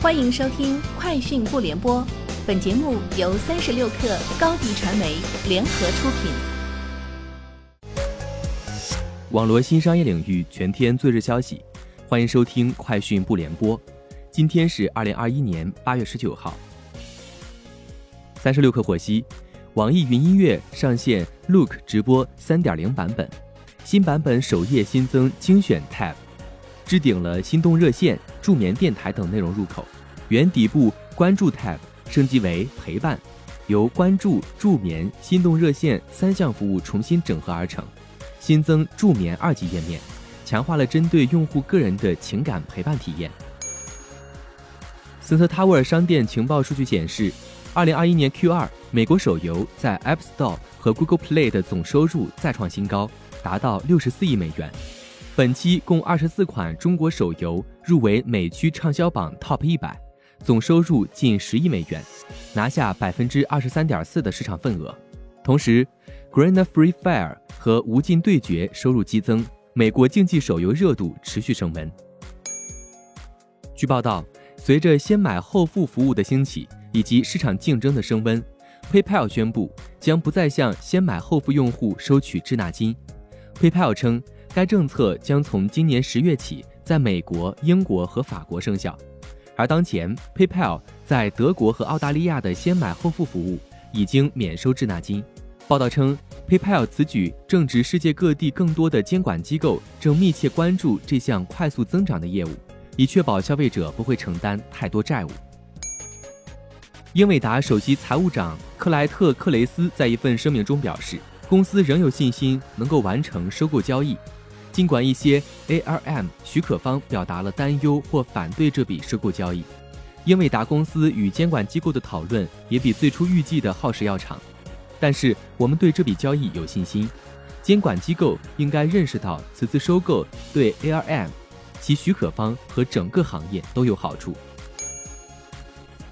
欢迎收听《快讯不联播》，本节目由三十六克高低传媒联合出品。网络新商业领域全天最热消息，欢迎收听《快讯不联播》。今天是二零二一年八月十九号。三十六克获悉，网易云音乐上线 Look 直播三点零版本，新版本首页新增精选 Tab。置顶了心动热线、助眠电台等内容入口，原底部关注 tab 升级为陪伴，由关注、助眠、心动热线三项服务重新整合而成，新增助眠二级页面，强化了针对用户个人的情感陪伴体验。森特 Tower 商店情报数据显示，二零二一年 Q 二美国手游在 App Store 和 Google Play 的总收入再创新高，达到六十四亿美元。本期共二十四款中国手游入围美区畅销榜 TOP 一百，总收入近十亿美元，拿下百分之二十三点四的市场份额。同时，Green Free Fire 和无尽对决收入激增，美国竞技手游热度持续升温。据报道，随着先买后付服务的兴起以及市场竞争的升温，PayPal 宣布将不再向先买后付用户收取滞纳金。PayPal 称。该政策将从今年十月起在美国、英国和法国生效，而当前 PayPal 在德国和澳大利亚的先买后付服务已经免收滞纳金。报道称，PayPal 此举正值世界各地更多的监管机构正密切关注这项快速增长的业务，以确保消费者不会承担太多债务。英伟达首席财务长克莱特·克雷斯在一份声明中表示，公司仍有信心能够完成收购交易。尽管一些 ARM 许可方表达了担忧或反对这笔收购交易，英伟达公司与监管机构的讨论也比最初预计的耗时要长。但是我们对这笔交易有信心，监管机构应该认识到此次收购对 ARM、其许可方和整个行业都有好处。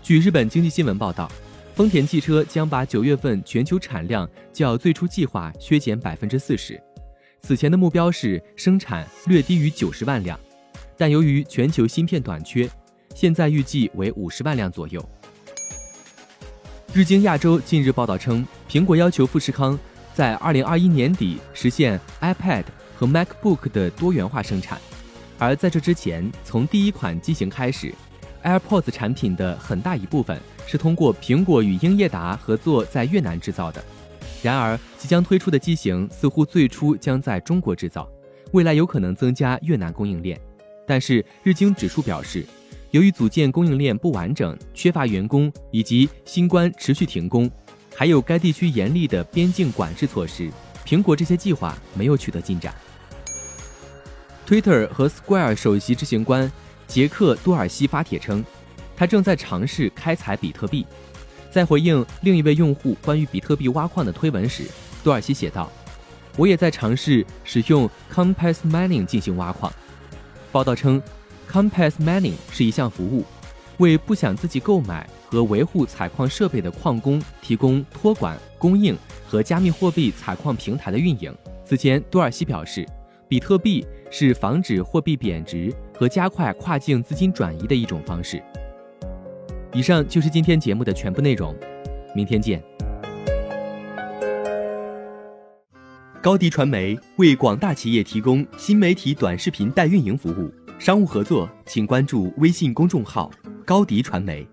据日本经济新闻报道，丰田汽车将把九月份全球产量较最初计划削减百分之四十。此前的目标是生产略低于九十万辆，但由于全球芯片短缺，现在预计为五十万辆左右。日经亚洲近日报道称，苹果要求富士康在二零二一年底实现 iPad 和 MacBook 的多元化生产，而在这之前，从第一款机型开始，AirPods 产品的很大一部分是通过苹果与英业达合作在越南制造的。然而，即将推出的机型似乎最初将在中国制造，未来有可能增加越南供应链。但是，日经指数表示，由于组建供应链不完整、缺乏员工以及新冠持续停工，还有该地区严厉的边境管制措施，苹果这些计划没有取得进展。Twitter 和 Square 首席执行官杰克多尔西发帖称，他正在尝试开采比特币。在回应另一位用户关于比特币挖矿的推文时，多尔西写道：“我也在尝试使用 Compass Mining 进行挖矿。”报道称，Compass Mining 是一项服务，为不想自己购买和维护采矿设备的矿工提供托管、供应和加密货币采矿平台的运营。此前，多尔西表示，比特币是防止货币贬值和加快跨境资金转移的一种方式。以上就是今天节目的全部内容，明天见。高迪传媒为广大企业提供新媒体短视频代运营服务，商务合作请关注微信公众号高迪传媒。